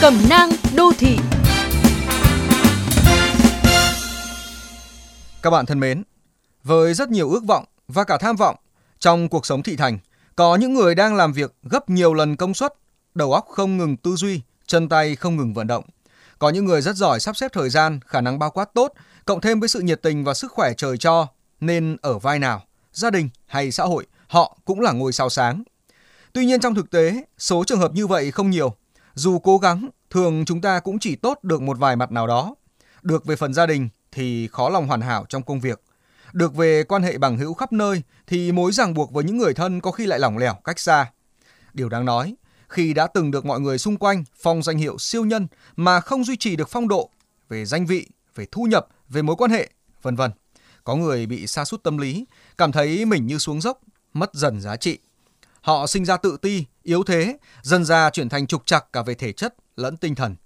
Cẩm nang đô thị Các bạn thân mến, với rất nhiều ước vọng và cả tham vọng trong cuộc sống thị thành, có những người đang làm việc gấp nhiều lần công suất, đầu óc không ngừng tư duy, chân tay không ngừng vận động. Có những người rất giỏi sắp xếp thời gian, khả năng bao quát tốt, cộng thêm với sự nhiệt tình và sức khỏe trời cho, nên ở vai nào, gia đình hay xã hội, họ cũng là ngôi sao sáng. Tuy nhiên trong thực tế, số trường hợp như vậy không nhiều. Dù cố gắng, thường chúng ta cũng chỉ tốt được một vài mặt nào đó. Được về phần gia đình thì khó lòng hoàn hảo trong công việc. Được về quan hệ bằng hữu khắp nơi thì mối ràng buộc với những người thân có khi lại lỏng lẻo cách xa. Điều đáng nói, khi đã từng được mọi người xung quanh phong danh hiệu siêu nhân mà không duy trì được phong độ về danh vị, về thu nhập, về mối quan hệ, vân vân. Có người bị sa sút tâm lý, cảm thấy mình như xuống dốc, mất dần giá trị. Họ sinh ra tự ti, yếu thế, dần ra chuyển thành trục trặc cả về thể chất lẫn tinh thần.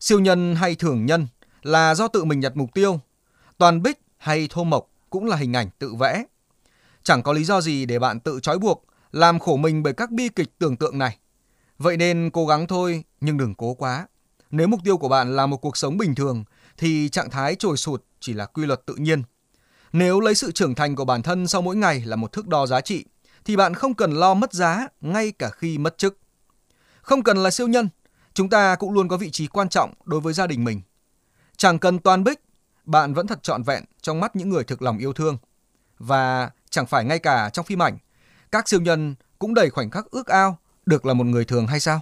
Siêu nhân hay thường nhân là do tự mình đặt mục tiêu. Toàn bích hay thô mộc cũng là hình ảnh tự vẽ. Chẳng có lý do gì để bạn tự trói buộc, làm khổ mình bởi các bi kịch tưởng tượng này. Vậy nên cố gắng thôi, nhưng đừng cố quá. Nếu mục tiêu của bạn là một cuộc sống bình thường, thì trạng thái trồi sụt chỉ là quy luật tự nhiên. Nếu lấy sự trưởng thành của bản thân sau mỗi ngày là một thước đo giá trị, thì bạn không cần lo mất giá ngay cả khi mất chức. Không cần là siêu nhân, chúng ta cũng luôn có vị trí quan trọng đối với gia đình mình. Chẳng cần toàn bích, bạn vẫn thật trọn vẹn trong mắt những người thực lòng yêu thương. Và chẳng phải ngay cả trong phim ảnh, các siêu nhân cũng đầy khoảnh khắc ước ao được là một người thường hay sao?